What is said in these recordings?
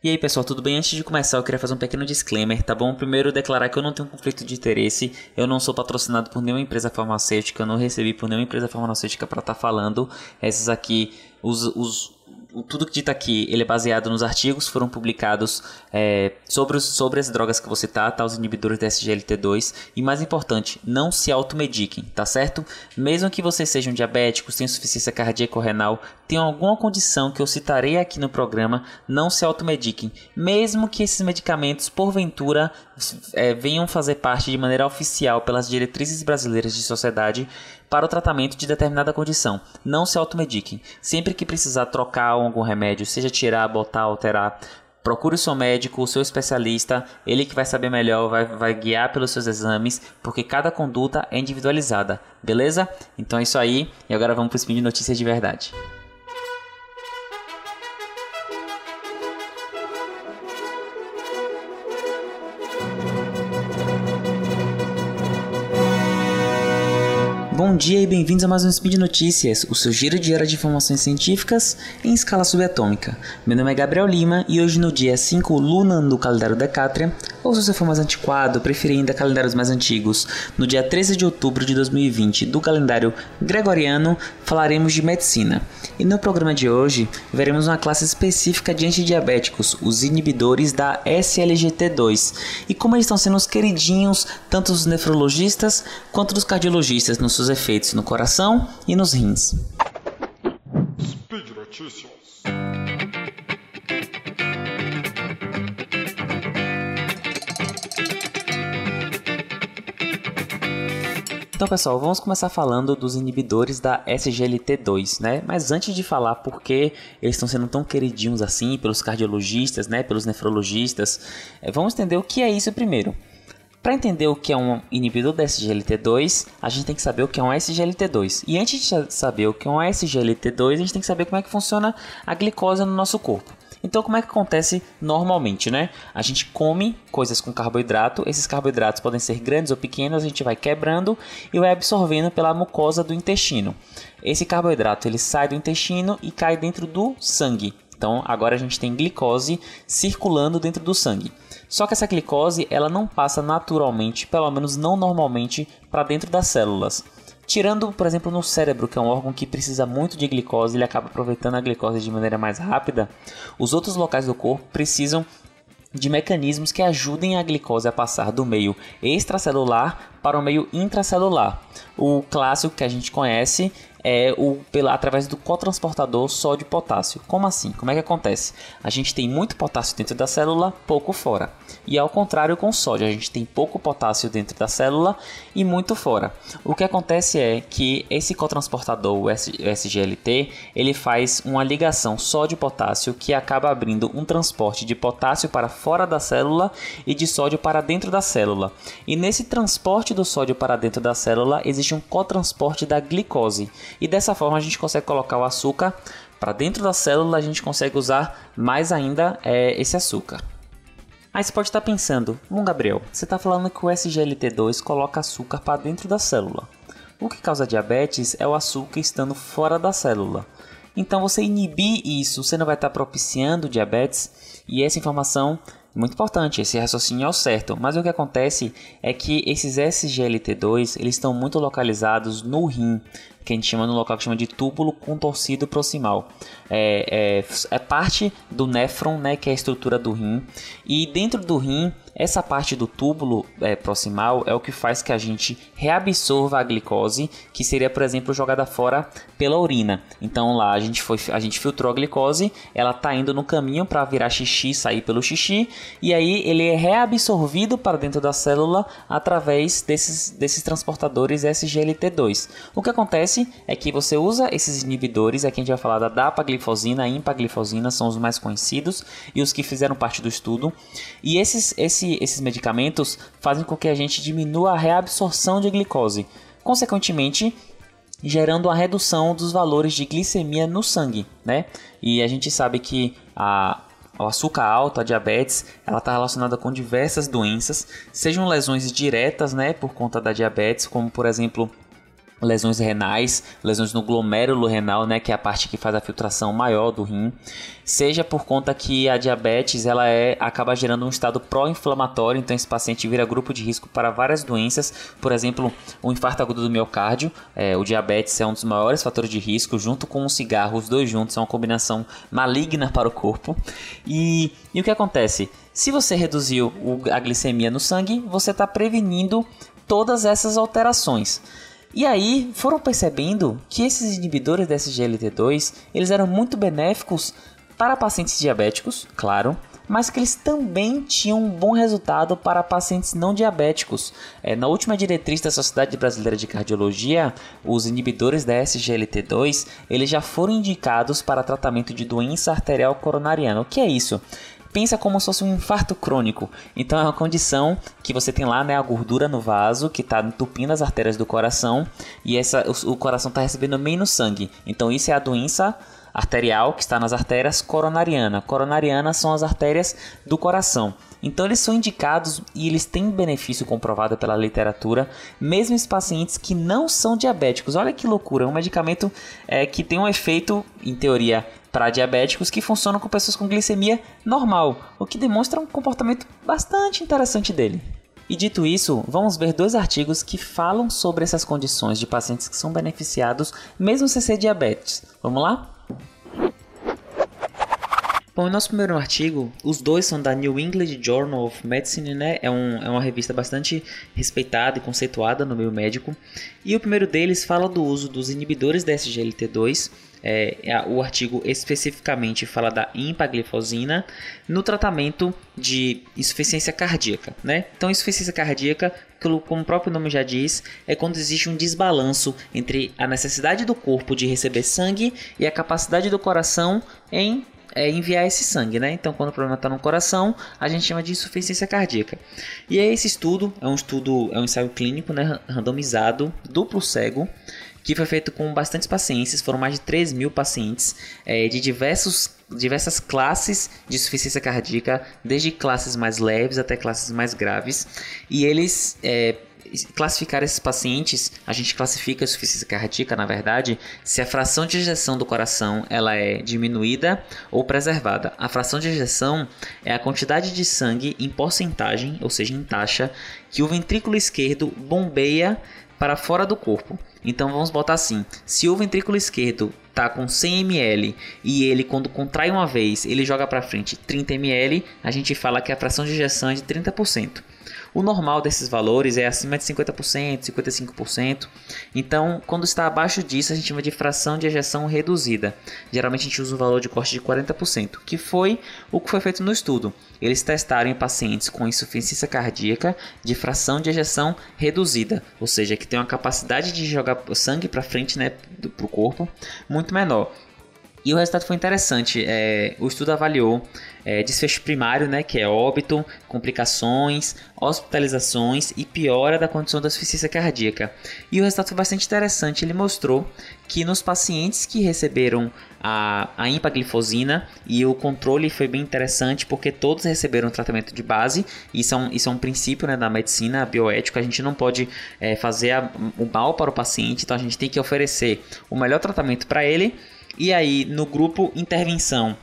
E aí pessoal, tudo bem? Antes de começar, eu queria fazer um pequeno disclaimer, tá bom? Primeiro, declarar que eu não tenho conflito de interesse, eu não sou patrocinado por nenhuma empresa farmacêutica, eu não recebi por nenhuma empresa farmacêutica para estar tá falando. Essas aqui, os, os tudo que dita aqui ele é baseado nos artigos que foram publicados é, sobre, os, sobre as drogas que você tá, tá, os inibidores da SGLT2 e mais importante, não se automediquem, tá certo? Mesmo que vocês sejam diabéticos, tenham insuficiência cardíaca ou renal, tenham alguma condição que eu citarei aqui no programa, não se automediquem, mesmo que esses medicamentos porventura é, venham fazer parte de maneira oficial pelas diretrizes brasileiras de sociedade para o tratamento de determinada condição. Não se automediquem. Sempre que precisar trocar algum remédio, seja tirar, botar, alterar, procure o seu médico, o seu especialista, ele que vai saber melhor, vai, vai guiar pelos seus exames, porque cada conduta é individualizada, beleza? Então é isso aí, e agora vamos para o Spin de Notícias de Verdade. Bom dia e bem-vindos a mais um Speed Notícias, o seu giro diário de informações científicas em escala subatômica. Meu nome é Gabriel Lima e hoje no dia 5 Luna do calendário Decátria, ou se você for mais antiquado, preferir ainda calendários mais antigos, no dia 13 de outubro de 2020 do calendário gregoriano, falaremos de medicina. E no programa de hoje, veremos uma classe específica de antidiabéticos, os inibidores da SLGT2, e como eles estão sendo os queridinhos tanto dos nefrologistas quanto dos cardiologistas nos seus efeitos no coração e nos rins. Speed Notícias. Então, pessoal, vamos começar falando dos inibidores da SGLT2, né? Mas antes de falar por que eles estão sendo tão queridinhos assim pelos cardiologistas, né, pelos nefrologistas, eh, vamos entender o que é isso primeiro. Para entender o que é um inibidor da SGLT2, a gente tem que saber o que é um SGLT2. E antes de saber o que é um SGLT2, a gente tem que saber como é que funciona a glicose no nosso corpo. Então, como é que acontece normalmente, né? A gente come coisas com carboidrato, esses carboidratos podem ser grandes ou pequenos, a gente vai quebrando e vai absorvendo pela mucosa do intestino. Esse carboidrato ele sai do intestino e cai dentro do sangue. Então, agora a gente tem glicose circulando dentro do sangue. Só que essa glicose ela não passa naturalmente, pelo menos não normalmente, para dentro das células. Tirando, por exemplo, no cérebro, que é um órgão que precisa muito de glicose, ele acaba aproveitando a glicose de maneira mais rápida. Os outros locais do corpo precisam de mecanismos que ajudem a glicose a passar do meio extracelular para o meio intracelular. O clássico que a gente conhece é o pela através do cotransportador sódio potássio. Como assim? Como é que acontece? A gente tem muito potássio dentro da célula, pouco fora. E ao contrário com o sódio, a gente tem pouco potássio dentro da célula e muito fora. O que acontece é que esse cotransportador, o SGLT, ele faz uma ligação sódio-potássio que acaba abrindo um transporte de potássio para fora da célula e de sódio para dentro da célula. E nesse transporte do sódio para dentro da célula existe um cotransporte da glicose e dessa forma a gente consegue colocar o açúcar para dentro da célula, a gente consegue usar mais ainda é, esse açúcar. Aí você pode estar pensando, bom Gabriel, você está falando que o SGLT2 coloca açúcar para dentro da célula. O que causa diabetes é o açúcar estando fora da célula. Então você inibir isso, você não vai estar propiciando diabetes e essa informação muito importante, esse raciocínio é o certo, mas o que acontece é que esses SGLT2 eles estão muito localizados no rim, que a gente chama no local que chama de túbulo contorcido proximal. É, é, é parte do néfron, né, que é a estrutura do rim, e dentro do rim essa parte do túbulo é, proximal é o que faz que a gente reabsorva a glicose, que seria, por exemplo, jogada fora pela urina. Então lá a gente, foi, a gente filtrou a glicose, ela está indo no caminho para virar xixi, sair pelo xixi, e aí ele é reabsorvido para dentro da célula através desses, desses transportadores SGLT2. O que acontece é que você usa esses inibidores, aqui a gente vai falar da dapaglifosina, a impaglifosina, são os mais conhecidos e os que fizeram parte do estudo, e esses, esses esses medicamentos fazem com que a gente diminua a reabsorção de glicose, consequentemente gerando a redução dos valores de glicemia no sangue, né? E a gente sabe que a o açúcar alto, a diabetes, ela está relacionada com diversas doenças, sejam lesões diretas, né, por conta da diabetes, como por exemplo lesões renais, lesões no glomérulo renal, né, que é a parte que faz a filtração maior do rim, seja por conta que a diabetes ela é acaba gerando um estado pró-inflamatório, então esse paciente vira grupo de risco para várias doenças, por exemplo, o infarto agudo do miocárdio, é, o diabetes é um dos maiores fatores de risco, junto com o cigarro, os dois juntos são uma combinação maligna para o corpo. E, e o que acontece? Se você reduziu a glicemia no sangue, você está prevenindo todas essas alterações. E aí foram percebendo que esses inibidores da SGLT2 eles eram muito benéficos para pacientes diabéticos, claro, mas que eles também tinham um bom resultado para pacientes não diabéticos. É, na última diretriz da Sociedade Brasileira de Cardiologia, os inibidores da SGLT2 eles já foram indicados para tratamento de doença arterial coronariana. O que é isso? Pensa como se fosse um infarto crônico. Então é uma condição que você tem lá, né, a gordura no vaso que está entupindo as artérias do coração e essa, o, o coração está recebendo menos sangue. Então isso é a doença arterial que está nas artérias coronariana. Coronariana são as artérias do coração. Então eles são indicados e eles têm benefício comprovado pela literatura, mesmo em pacientes que não são diabéticos. Olha que loucura, um medicamento é, que tem um efeito, em teoria, para diabéticos que funcionam com pessoas com glicemia normal, o que demonstra um comportamento bastante interessante dele. E dito isso, vamos ver dois artigos que falam sobre essas condições de pacientes que são beneficiados mesmo sem ser diabetes. Vamos lá? Bom, o nosso primeiro artigo, os dois são da New England Journal of Medicine, né? É, um, é uma revista bastante respeitada e conceituada no meio médico. E o primeiro deles fala do uso dos inibidores da SGLT2 é, é, o artigo especificamente fala da empaglifosina no tratamento de insuficiência cardíaca, né? Então, insuficiência cardíaca, como o próprio nome já diz, é quando existe um desbalanço entre a necessidade do corpo de receber sangue e a capacidade do coração em é, enviar esse sangue, né? Então, quando o problema está no coração, a gente chama de insuficiência cardíaca. E aí, esse estudo é um estudo, é um ensaio clínico, né, randomizado, duplo cego, que foi feito com bastantes pacientes, foram mais de 3 mil pacientes é, de diversos, diversas classes de insuficiência cardíaca, desde classes mais leves até classes mais graves, e eles é, classificar esses pacientes, a gente classifica a insuficiência cardíaca, na verdade, se a fração de ejeção do coração ela é diminuída ou preservada. A fração de ejeção é a quantidade de sangue em porcentagem, ou seja, em taxa, que o ventrículo esquerdo bombeia para fora do corpo. Então vamos botar assim: se o ventrículo esquerdo tá com 100 ml e ele quando contrai uma vez, ele joga para frente 30 ml, a gente fala que a fração de ejeção é de 30%. O normal desses valores é acima de 50%, 55%. Então, quando está abaixo disso, a gente chama de fração de ejeção reduzida. Geralmente a gente usa o valor de corte de 40%, que foi o que foi feito no estudo. Eles testaram em pacientes com insuficiência cardíaca de fração de ejeção reduzida, ou seja, que tem uma capacidade de jogar sangue para frente, né, para o corpo, muito menor. E o resultado foi interessante. É, o estudo avaliou é, desfecho primário, né, que é óbito, complicações, hospitalizações e piora da condição da insuficiência cardíaca. E o resultado foi bastante interessante. Ele mostrou que nos pacientes que receberam a, a empaglifosina e o controle foi bem interessante porque todos receberam tratamento de base. Isso é um, isso é um princípio né, da medicina bioética. A gente não pode é, fazer a, o mal para o paciente, então a gente tem que oferecer o melhor tratamento para ele e aí, no grupo intervenção,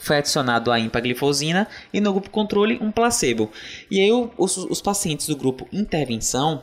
foi adicionado a empaglifosina e no grupo controle um placebo. E aí os, os, pacientes do grupo intervenção,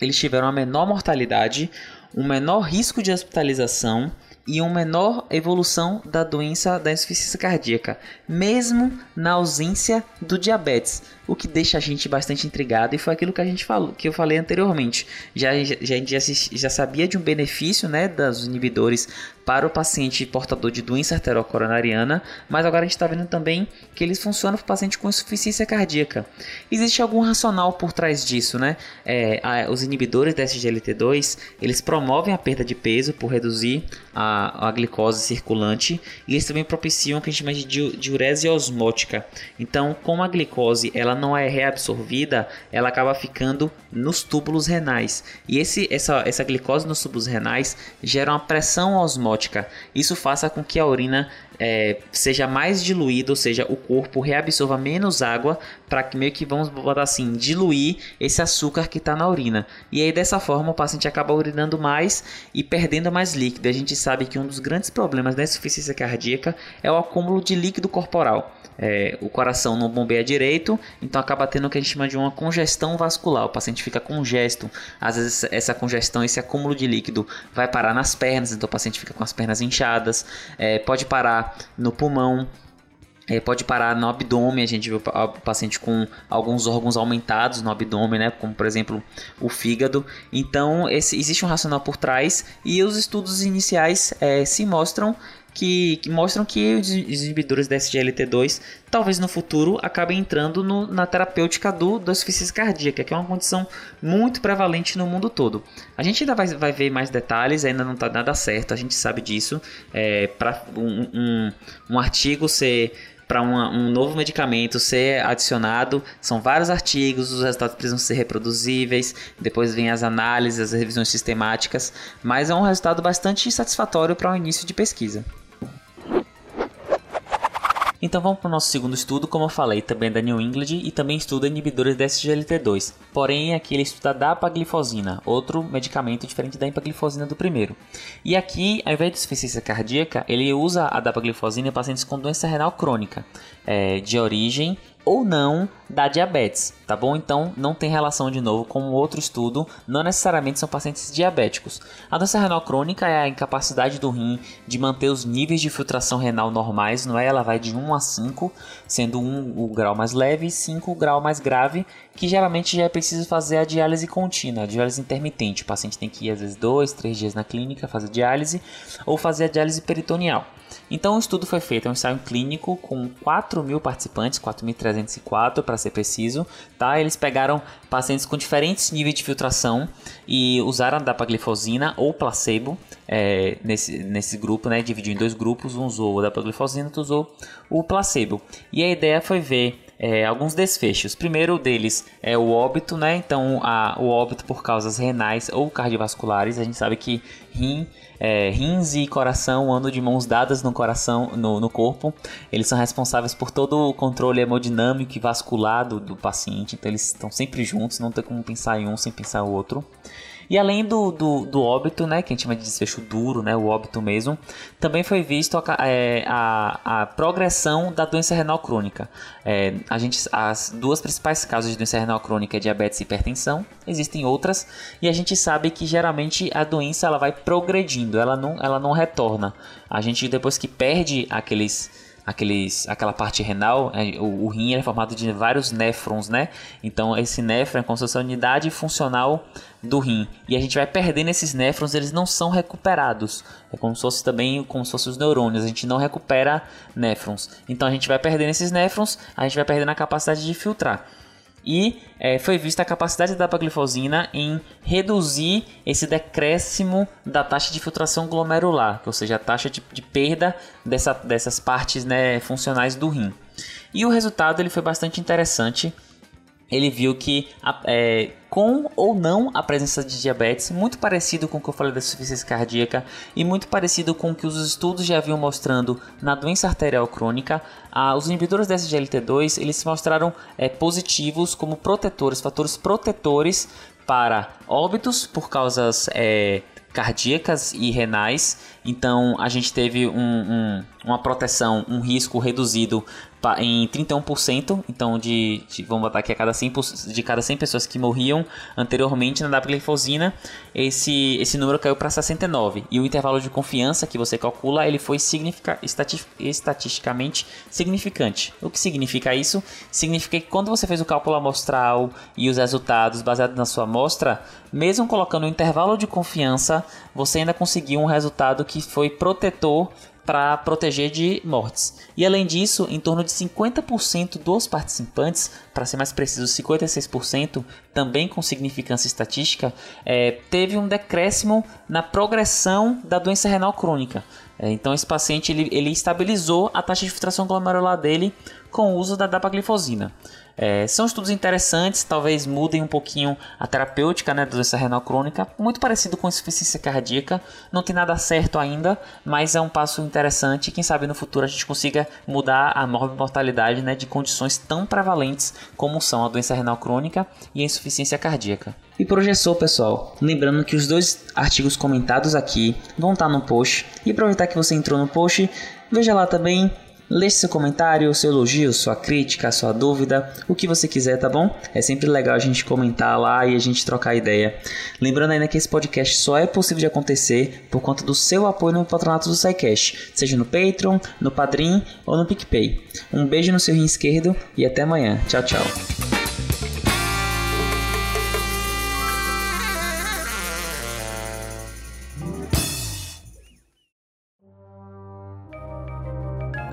eles tiveram a menor mortalidade, um menor risco de hospitalização e uma menor evolução da doença da insuficiência cardíaca, mesmo na ausência do diabetes o que deixa a gente bastante intrigado e foi aquilo que a gente falou, que eu falei anteriormente. Já, já, já, já sabia de um benefício né, dos inibidores para o paciente portador de doença arteriocoronariana, mas agora a gente está vendo também que eles funcionam para o paciente com insuficiência cardíaca. Existe algum racional por trás disso, né? É, a, os inibidores da SGLT2 eles promovem a perda de peso por reduzir a, a glicose circulante e eles também propiciam o que a gente chama de diurese osmótica. Então, como a glicose ela não é reabsorvida, ela acaba ficando nos túbulos renais. E esse, essa, essa glicose nos túbulos renais gera uma pressão osmótica. Isso faça com que a urina é, seja mais diluído, ou seja, o corpo reabsorva menos água para que meio que vamos botar assim, diluir esse açúcar que está na urina. E aí dessa forma o paciente acaba urinando mais e perdendo mais líquido. A gente sabe que um dos grandes problemas da insuficiência cardíaca é o acúmulo de líquido corporal. É, o coração não bombeia direito, então acaba tendo o que a gente chama de uma congestão vascular. O paciente fica congesto, às vezes essa congestão, esse acúmulo de líquido vai parar nas pernas, então o paciente fica com as pernas inchadas, é, pode parar no pulmão, é, pode parar no abdômen, a gente vê o paciente com alguns órgãos aumentados no abdômen, né, como por exemplo o fígado. Então esse, existe um racional por trás e os estudos iniciais é, se mostram que, que, mostram que os inibidores da SGLT2 talvez no futuro acabem entrando no, na terapêutica do, da insuficiência cardíaca, que é uma condição muito prevalente no mundo todo. A gente ainda vai, vai ver mais detalhes, ainda não está nada certo, a gente sabe disso. É, Para um, um, um artigo ser para um novo medicamento ser adicionado. São vários artigos, os resultados precisam ser reproduzíveis, depois vem as análises, as revisões sistemáticas, mas é um resultado bastante satisfatório para o início de pesquisa. Então vamos para o nosso segundo estudo, como eu falei, também da New England e também estuda inibidores da SGLT2. Porém, aqui ele estuda dapaglifosina, outro medicamento diferente da empaglifosina do primeiro. E aqui, ao invés de insuficiência cardíaca, ele usa a dapaglifosina em pacientes com doença renal crônica, é, de origem ou não da diabetes, tá bom? Então não tem relação de novo com outro estudo, não necessariamente são pacientes diabéticos. A doença renal crônica é a incapacidade do rim de manter os níveis de filtração renal normais, não é? Ela vai de 1 a 5, sendo 1 o grau mais leve e 5 o grau mais grave, que geralmente já é preciso fazer a diálise contínua, a diálise intermitente. O paciente tem que ir às vezes 2, 3 dias na clínica fazer diálise ou fazer a diálise peritoneal. Então o estudo foi feito, é um ensaio clínico com 4 mil participantes, 4.304 para ser preciso, tá? Eles pegaram pacientes com diferentes níveis de filtração e usaram a dapaglifosina ou placebo é, nesse, nesse grupo, né? Dividiu em dois grupos, um usou a dapaglifosina, outro usou o placebo. E a ideia foi ver é, alguns desfechos. Primeiro deles é o óbito, né? Então, a, o óbito por causas renais ou cardiovasculares. A gente sabe que rim, é, rins e coração andam de mãos dadas no coração, no, no, corpo. Eles são responsáveis por todo o controle hemodinâmico e vascular do, do paciente. Então, eles estão sempre juntos, não tem como pensar em um sem pensar o outro. E além do, do, do óbito, né, que a gente chama de desfecho duro, né, o óbito mesmo, também foi visto a, é, a, a progressão da doença renal crônica. É, a gente, as duas principais causas de doença renal crônica é diabetes e hipertensão. Existem outras e a gente sabe que geralmente a doença ela vai progredindo, ela não, ela não retorna. A gente depois que perde aqueles aqueles, aquela parte renal, é, o, o rim é formado de vários néfrons, né? Então esse néfron é como fosse a unidade funcional do rim. E a gente vai perdendo esses néfrons, eles não são recuperados. É como se fosse também como se fossem os neurônios, a gente não recupera néfrons. Então a gente vai perdendo esses néfrons, a gente vai perdendo a capacidade de filtrar e é, foi vista a capacidade da dapaglifosina em reduzir esse decréscimo da taxa de filtração glomerular, ou seja, a taxa de, de perda dessa, dessas partes né, funcionais do rim. E o resultado ele foi bastante interessante ele viu que é, com ou não a presença de diabetes, muito parecido com o que eu falei da insuficiência cardíaca e muito parecido com o que os estudos já haviam mostrando na doença arterial crônica, ah, os inibidores da SGLT2 eles se mostraram é, positivos como protetores, fatores protetores para óbitos por causas é, cardíacas e renais. Então a gente teve um, um, uma proteção, um risco reduzido em 31%, então de, de, vamos botar aqui a cada 100 de cada 100 pessoas que morriam anteriormente na dapaglifosina, esse esse número caiu para 69 e o intervalo de confiança que você calcula, ele foi significa, estatisticamente significante. O que significa isso? Significa que quando você fez o cálculo amostral e os resultados baseados na sua amostra, mesmo colocando o intervalo de confiança, você ainda conseguiu um resultado que foi protetor para proteger de mortes. E além disso, em torno de 50% dos participantes, para ser mais preciso, 56%, também com significância estatística, é, teve um decréscimo na progressão da doença renal crônica. É, então esse paciente ele, ele estabilizou a taxa de filtração glomerular dele com o uso da dapaglifosina. É, são estudos interessantes, talvez mudem um pouquinho a terapêutica né, da doença renal crônica, muito parecido com insuficiência cardíaca. Não tem nada certo ainda, mas é um passo interessante. Quem sabe no futuro a gente consiga mudar a mortalidade né, de condições tão prevalentes como são a doença renal crônica e a insuficiência cardíaca. E só, pessoal. Lembrando que os dois artigos comentados aqui vão estar no post. E aproveitar que você entrou no post, veja lá também Deixe seu comentário, seu elogio, sua crítica, sua dúvida, o que você quiser, tá bom? É sempre legal a gente comentar lá e a gente trocar ideia. Lembrando ainda que esse podcast só é possível de acontecer por conta do seu apoio no patronato do SciCast, seja no Patreon, no Padrim ou no PicPay. Um beijo no seu rim esquerdo e até amanhã. Tchau, tchau.